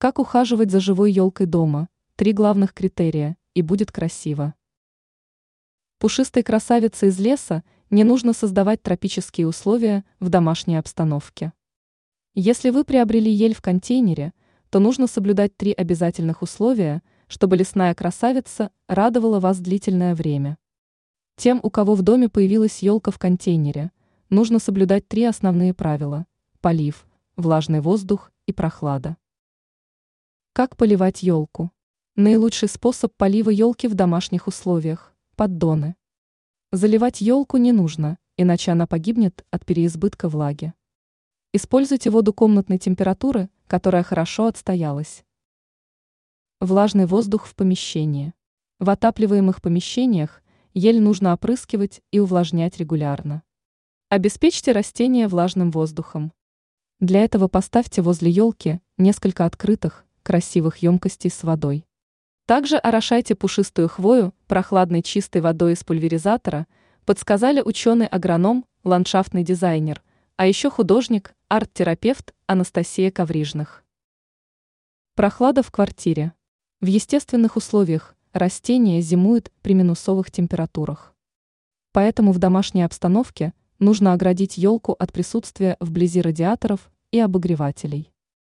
Как ухаживать за живой елкой дома? Три главных критерия, и будет красиво. Пушистой красавице из леса не нужно создавать тропические условия в домашней обстановке. Если вы приобрели ель в контейнере, то нужно соблюдать три обязательных условия, чтобы лесная красавица радовала вас длительное время. Тем, у кого в доме появилась елка в контейнере, нужно соблюдать три основные правила – полив, влажный воздух и прохлада. Как поливать елку? Наилучший способ полива елки в домашних условиях – поддоны. Заливать елку не нужно, иначе она погибнет от переизбытка влаги. Используйте воду комнатной температуры, которая хорошо отстоялась. Влажный воздух в помещении. В отапливаемых помещениях ель нужно опрыскивать и увлажнять регулярно. Обеспечьте растения влажным воздухом. Для этого поставьте возле елки несколько открытых, красивых емкостей с водой. Также орошайте пушистую хвою прохладной чистой водой из пульверизатора, подсказали ученый-агроном, ландшафтный дизайнер, а еще художник, арт-терапевт Анастасия Коврижных. Прохлада в квартире. В естественных условиях растения зимуют при минусовых температурах. Поэтому в домашней обстановке нужно оградить елку от присутствия вблизи радиаторов и обогревателей.